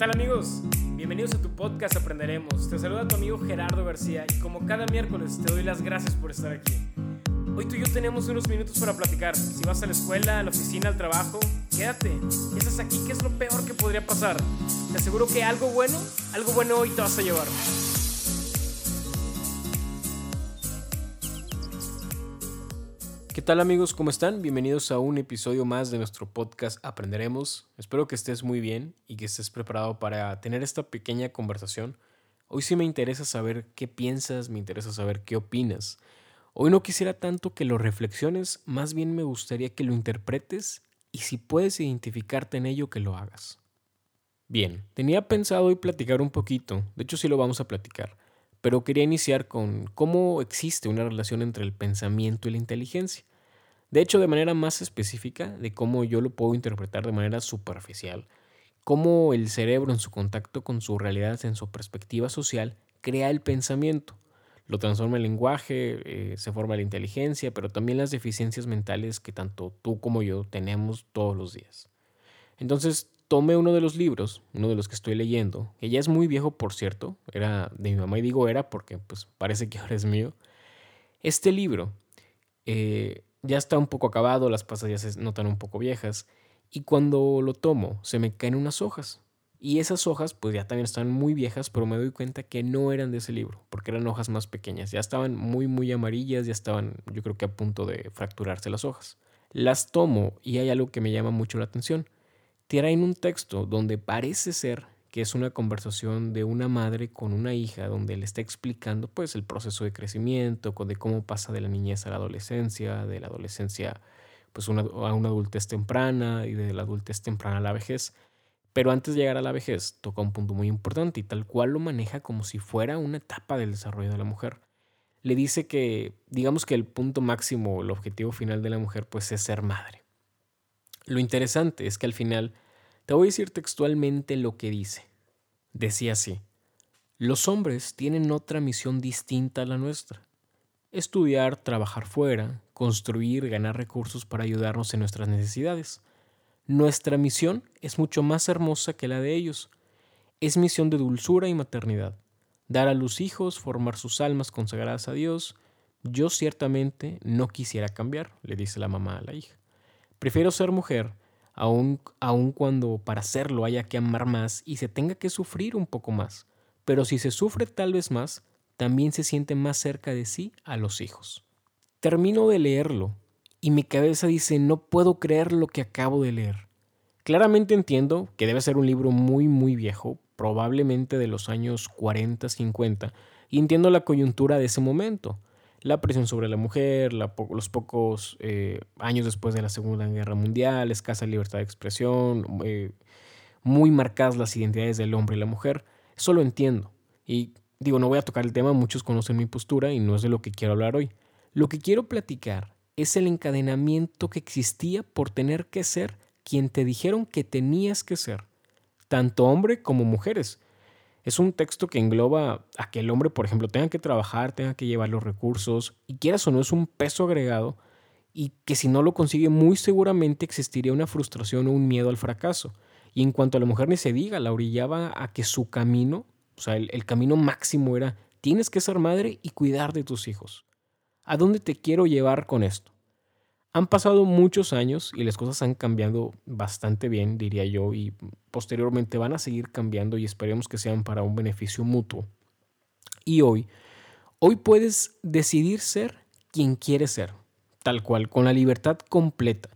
tal amigos? Bienvenidos a tu podcast Aprenderemos. Te saluda tu amigo Gerardo García y como cada miércoles te doy las gracias por estar aquí. Hoy tú y yo tenemos unos minutos para platicar. Si vas a la escuela, a la oficina, al trabajo, quédate. Estás aquí, ¿qué es lo peor que podría pasar? Te aseguro que algo bueno, algo bueno hoy te vas a llevar. ¿Qué tal amigos? ¿Cómo están? Bienvenidos a un episodio más de nuestro podcast Aprenderemos. Espero que estés muy bien y que estés preparado para tener esta pequeña conversación. Hoy sí me interesa saber qué piensas, me interesa saber qué opinas. Hoy no quisiera tanto que lo reflexiones, más bien me gustaría que lo interpretes y si puedes identificarte en ello, que lo hagas. Bien, tenía pensado hoy platicar un poquito, de hecho sí lo vamos a platicar, pero quería iniciar con cómo existe una relación entre el pensamiento y la inteligencia. De hecho, de manera más específica, de cómo yo lo puedo interpretar de manera superficial, cómo el cerebro en su contacto con su realidad, en su perspectiva social, crea el pensamiento, lo transforma en lenguaje, eh, se forma la inteligencia, pero también las deficiencias mentales que tanto tú como yo tenemos todos los días. Entonces, tomé uno de los libros, uno de los que estoy leyendo, que ya es muy viejo, por cierto, era de mi mamá y digo era porque pues parece que ahora es mío. Este libro eh, ya está un poco acabado, las pasas ya se notan un poco viejas, y cuando lo tomo se me caen unas hojas. Y esas hojas pues ya también están muy viejas, pero me doy cuenta que no eran de ese libro, porque eran hojas más pequeñas, ya estaban muy muy amarillas, ya estaban yo creo que a punto de fracturarse las hojas. Las tomo y hay algo que me llama mucho la atención. Traen un texto donde parece ser que es una conversación de una madre con una hija donde le está explicando pues el proceso de crecimiento, de cómo pasa de la niñez a la adolescencia, de la adolescencia pues a una adultez temprana y de la adultez temprana a la vejez. Pero antes de llegar a la vejez toca un punto muy importante y tal cual lo maneja como si fuera una etapa del desarrollo de la mujer. Le dice que digamos que el punto máximo, el objetivo final de la mujer pues es ser madre. Lo interesante es que al final te voy a decir textualmente lo que dice. Decía así, los hombres tienen otra misión distinta a la nuestra. Estudiar, trabajar fuera, construir, ganar recursos para ayudarnos en nuestras necesidades. Nuestra misión es mucho más hermosa que la de ellos. Es misión de dulzura y maternidad. Dar a los hijos, formar sus almas consagradas a Dios. Yo ciertamente no quisiera cambiar, le dice la mamá a la hija. Prefiero ser mujer aun, cuando para hacerlo haya que amar más y se tenga que sufrir un poco más. Pero si se sufre tal vez más, también se siente más cerca de sí a los hijos. Termino de leerlo y mi cabeza dice no puedo creer lo que acabo de leer. Claramente entiendo que debe ser un libro muy muy viejo, probablemente de los años 40, 50, y entiendo la coyuntura de ese momento la presión sobre la mujer, los pocos eh, años después de la Segunda Guerra Mundial, escasa libertad de expresión, eh, muy marcadas las identidades del hombre y la mujer. Eso lo entiendo. Y digo, no voy a tocar el tema, muchos conocen mi postura y no es de lo que quiero hablar hoy. Lo que quiero platicar es el encadenamiento que existía por tener que ser quien te dijeron que tenías que ser, tanto hombre como mujeres es un texto que engloba a que el hombre, por ejemplo, tenga que trabajar, tenga que llevar los recursos, y quieras o no es un peso agregado, y que si no lo consigue muy seguramente existiría una frustración o un miedo al fracaso. Y en cuanto a la mujer ni se diga, la orillaba a que su camino, o sea, el, el camino máximo era, tienes que ser madre y cuidar de tus hijos. ¿A dónde te quiero llevar con esto? Han pasado muchos años y las cosas han cambiado bastante bien, diría yo, y posteriormente van a seguir cambiando y esperemos que sean para un beneficio mutuo. Y hoy, hoy puedes decidir ser quien quieres ser, tal cual, con la libertad completa.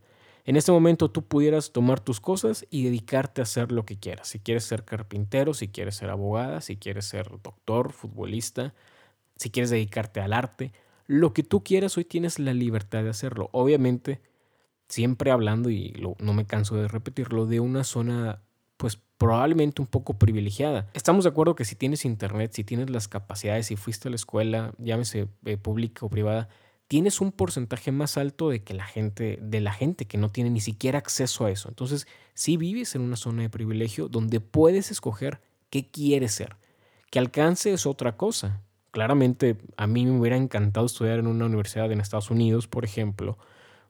En este momento tú pudieras tomar tus cosas y dedicarte a hacer lo que quieras. Si quieres ser carpintero, si quieres ser abogada, si quieres ser doctor, futbolista, si quieres dedicarte al arte, lo que tú quieras, hoy tienes la libertad de hacerlo. Obviamente, siempre hablando, y no me canso de repetirlo, de una zona pues probablemente un poco privilegiada. Estamos de acuerdo que si tienes internet, si tienes las capacidades, si fuiste a la escuela, llámese eh, pública o privada, tienes un porcentaje más alto de que la gente, de la gente que no tiene ni siquiera acceso a eso. Entonces, si vives en una zona de privilegio donde puedes escoger qué quieres ser. Que alcance es otra cosa. Claramente a mí me hubiera encantado estudiar en una universidad en Estados Unidos, por ejemplo,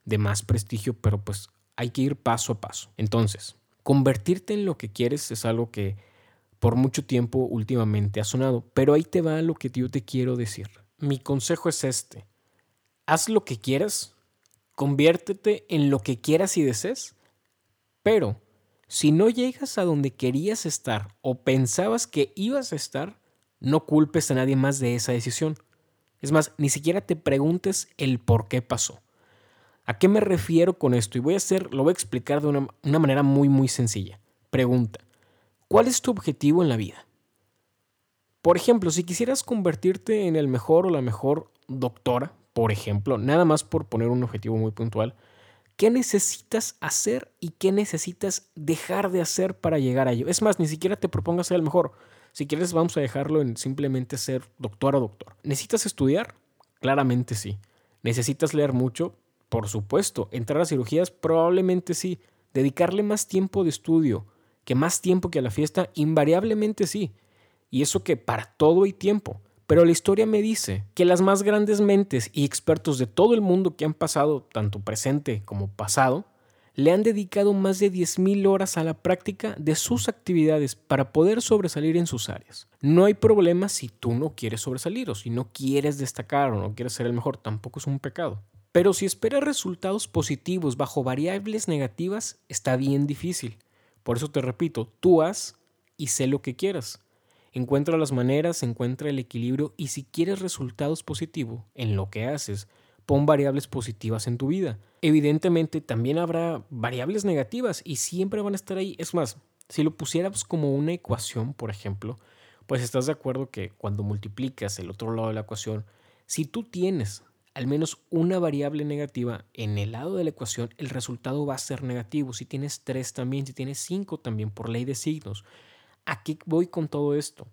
de más prestigio, pero pues hay que ir paso a paso. Entonces, convertirte en lo que quieres es algo que por mucho tiempo últimamente ha sonado, pero ahí te va lo que yo te quiero decir. Mi consejo es este. Haz lo que quieras, conviértete en lo que quieras y desees, pero si no llegas a donde querías estar o pensabas que ibas a estar, no culpes a nadie más de esa decisión. Es más, ni siquiera te preguntes el por qué pasó. ¿A qué me refiero con esto? Y voy a hacer, lo voy a explicar de una, una manera muy, muy sencilla. Pregunta, ¿cuál es tu objetivo en la vida? Por ejemplo, si quisieras convertirte en el mejor o la mejor doctora, por ejemplo, nada más por poner un objetivo muy puntual, ¿qué necesitas hacer y qué necesitas dejar de hacer para llegar a ello? Es más, ni siquiera te propongas ser el mejor. Si quieres, vamos a dejarlo en simplemente ser doctor o doctor. ¿Necesitas estudiar? Claramente sí. ¿Necesitas leer mucho? Por supuesto. ¿Entrar a cirugías? Probablemente sí. ¿Dedicarle más tiempo de estudio que más tiempo que a la fiesta? Invariablemente sí. Y eso que para todo hay tiempo. Pero la historia me dice que las más grandes mentes y expertos de todo el mundo que han pasado, tanto presente como pasado, le han dedicado más de 10.000 horas a la práctica de sus actividades para poder sobresalir en sus áreas. No hay problema si tú no quieres sobresalir o si no quieres destacar o no quieres ser el mejor, tampoco es un pecado. Pero si esperas resultados positivos bajo variables negativas, está bien difícil. Por eso te repito, tú haz y sé lo que quieras. Encuentra las maneras, encuentra el equilibrio y si quieres resultados positivos en lo que haces, pon variables positivas en tu vida. Evidentemente también habrá variables negativas y siempre van a estar ahí. Es más, si lo pusiéramos como una ecuación, por ejemplo, pues estás de acuerdo que cuando multiplicas el otro lado de la ecuación, si tú tienes al menos una variable negativa en el lado de la ecuación, el resultado va a ser negativo. Si tienes tres también, si tienes cinco también, por ley de signos. ¿A qué voy con todo esto?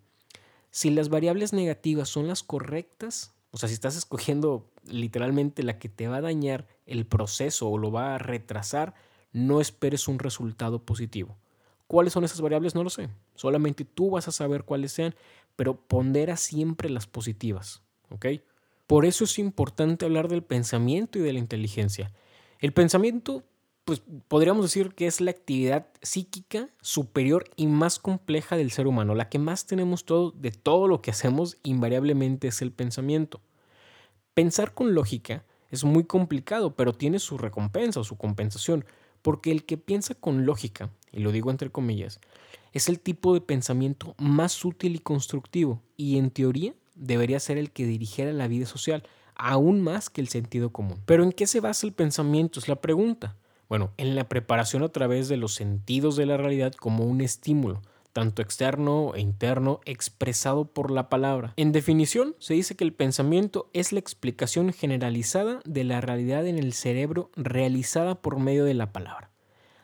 Si las variables negativas son las correctas, o sea, si estás escogiendo literalmente la que te va a dañar el proceso o lo va a retrasar, no esperes un resultado positivo. ¿Cuáles son esas variables? No lo sé. Solamente tú vas a saber cuáles sean, pero pondera siempre las positivas. ¿Ok? Por eso es importante hablar del pensamiento y de la inteligencia. El pensamiento pues podríamos decir que es la actividad psíquica superior y más compleja del ser humano. La que más tenemos todo, de todo lo que hacemos invariablemente es el pensamiento. Pensar con lógica es muy complicado, pero tiene su recompensa o su compensación, porque el que piensa con lógica, y lo digo entre comillas, es el tipo de pensamiento más útil y constructivo, y en teoría debería ser el que dirigiera la vida social, aún más que el sentido común. Pero ¿en qué se basa el pensamiento? Es la pregunta. Bueno, en la preparación a través de los sentidos de la realidad como un estímulo, tanto externo e interno, expresado por la palabra. En definición, se dice que el pensamiento es la explicación generalizada de la realidad en el cerebro realizada por medio de la palabra,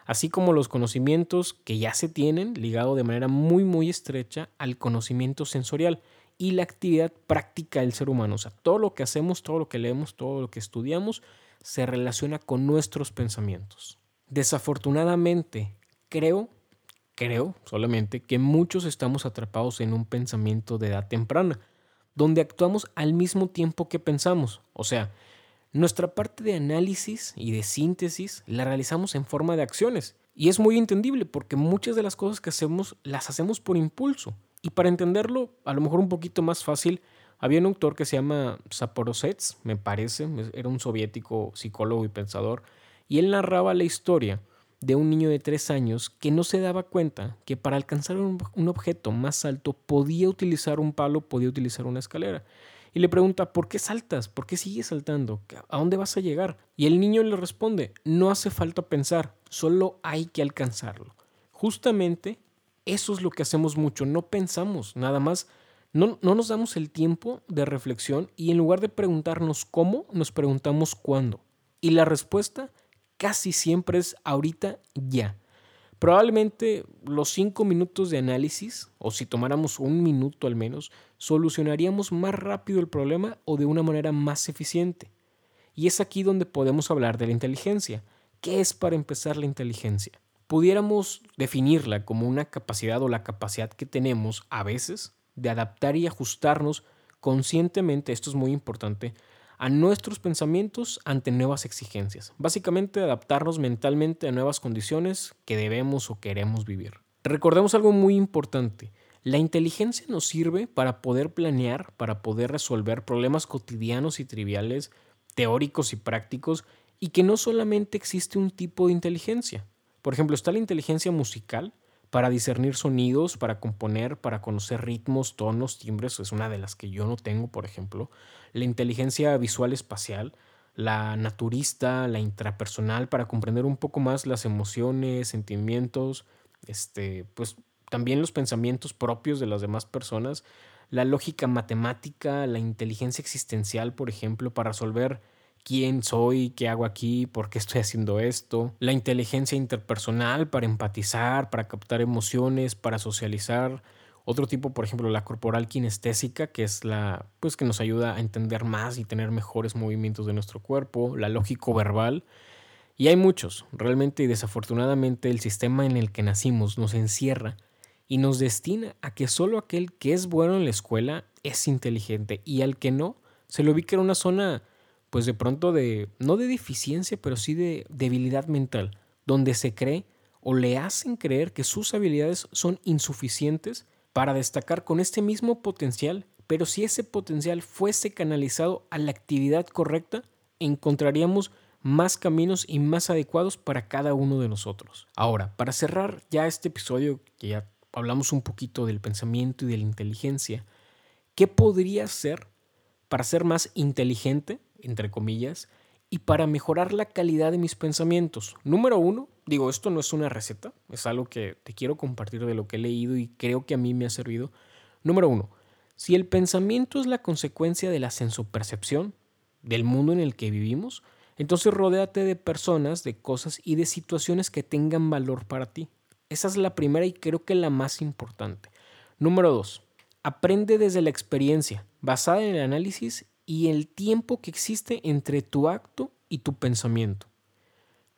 así como los conocimientos que ya se tienen ligado de manera muy muy estrecha al conocimiento sensorial y la actividad práctica del ser humano. O sea, todo lo que hacemos, todo lo que leemos, todo lo que estudiamos, se relaciona con nuestros pensamientos. Desafortunadamente, creo, creo solamente que muchos estamos atrapados en un pensamiento de edad temprana, donde actuamos al mismo tiempo que pensamos. O sea, nuestra parte de análisis y de síntesis la realizamos en forma de acciones. Y es muy entendible porque muchas de las cosas que hacemos las hacemos por impulso. Y para entenderlo, a lo mejor un poquito más fácil, había un autor que se llama Saporosets, me parece, era un soviético psicólogo y pensador, y él narraba la historia de un niño de tres años que no se daba cuenta que para alcanzar un, un, objeto más alto podía utilizar un palo, podía utilizar una escalera. Y le pregunta, ¿por qué saltas? ¿Por qué sigues saltando? ¿A dónde vas a llegar? Y el niño le responde, no hace falta pensar, solo hay que alcanzarlo. Justamente eso es lo que hacemos mucho, no pensamos, nada más no, nos damos el tiempo de reflexión y en lugar de preguntarnos cómo, nos preguntamos cuándo. Y la respuesta casi siempre es ahorita ya. Probablemente los cinco minutos de análisis, o si tomáramos un minuto al menos, solucionaríamos más rápido el problema o de una manera más eficiente. Y es aquí donde podemos hablar de la inteligencia. ¿Qué es para empezar la inteligencia? Pudiéramos definirla como una capacidad o la capacidad que tenemos a veces de adaptar y ajustarnos conscientemente, esto es muy importante, a nuestros pensamientos ante nuevas exigencias. Básicamente adaptarnos mentalmente a nuevas condiciones que debemos o queremos vivir. Recordemos algo muy importante. La inteligencia nos sirve para poder planear, para poder resolver problemas cotidianos y triviales, teóricos y prácticos, y que no solamente existe un tipo de inteligencia. Por ejemplo, está la inteligencia musical, para discernir sonidos, para componer, para conocer ritmos, tonos, timbres, es una de las que yo no tengo, por ejemplo. La inteligencia visual espacial, la naturista, la intrapersonal, para comprender un poco más las emociones, sentimientos, este, pues también los pensamientos propios de las demás personas, la lógica matemática, la inteligencia existencial, por ejemplo, para resolver quién soy, qué hago aquí, por qué estoy haciendo esto, la inteligencia interpersonal para empatizar, para captar emociones, para socializar, otro tipo, por ejemplo, la corporal kinestésica, que es la pues que nos ayuda a entender más y tener mejores movimientos de nuestro cuerpo, la lógico verbal, y hay muchos, realmente y desafortunadamente el sistema en el que nacimos nos encierra y nos destina a que solo aquel que es bueno en la escuela es inteligente y al que no se le ubica en una zona pues de pronto de, no de deficiencia, pero sí de debilidad mental, donde se cree o le hacen creer que sus habilidades son insuficientes para destacar con este mismo potencial, pero si ese potencial fuese canalizado a la actividad correcta, encontraríamos más caminos y más adecuados para cada uno de nosotros. Ahora, para cerrar ya este episodio, que ya hablamos un poquito del pensamiento y de la inteligencia, ¿qué podría ser para ser más inteligente entre comillas, y para mejorar la calidad de mis pensamientos. Número uno, digo, esto no es una receta, es algo que te quiero compartir de lo que he leído y creo que a mí me ha servido. Número uno, si el pensamiento es la consecuencia de la sensopercepción del mundo en el que vivimos, entonces rodéate de personas, de cosas y de situaciones que tengan valor para ti. Esa es la primera y creo que la más importante. Número dos, aprende desde la experiencia, basada en el análisis y el tiempo que existe entre tu acto y tu pensamiento.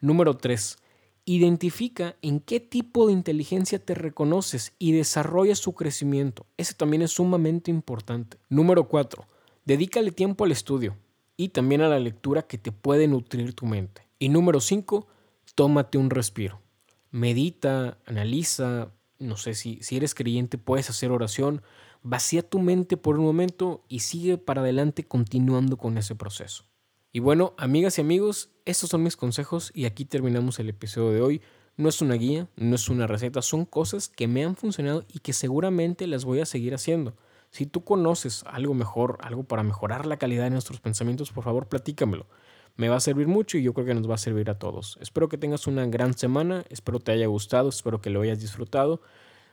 Número 3. Identifica en qué tipo de inteligencia te reconoces y desarrolla su crecimiento. Ese también es sumamente importante. Número 4. Dedícale tiempo al estudio y también a la lectura que te puede nutrir tu mente. Y número 5. Tómate un respiro. Medita, analiza, no sé si, si eres creyente puedes hacer oración, vacía tu mente por un momento y sigue para adelante continuando con ese proceso. Y bueno, amigas y amigos, estos son mis consejos y aquí terminamos el episodio de hoy. No es una guía, no es una receta, son cosas que me han funcionado y que seguramente las voy a seguir haciendo. Si tú conoces algo mejor, algo para mejorar la calidad de nuestros pensamientos, por favor platícamelo. Me va a servir mucho y yo creo que nos va a servir a todos. Espero que tengas una gran semana, espero te haya gustado, espero que lo hayas disfrutado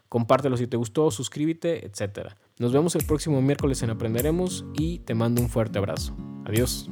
compártelo si te gustó, suscríbete, etc. Nos vemos el próximo miércoles en Aprenderemos y te mando un fuerte abrazo. Adiós.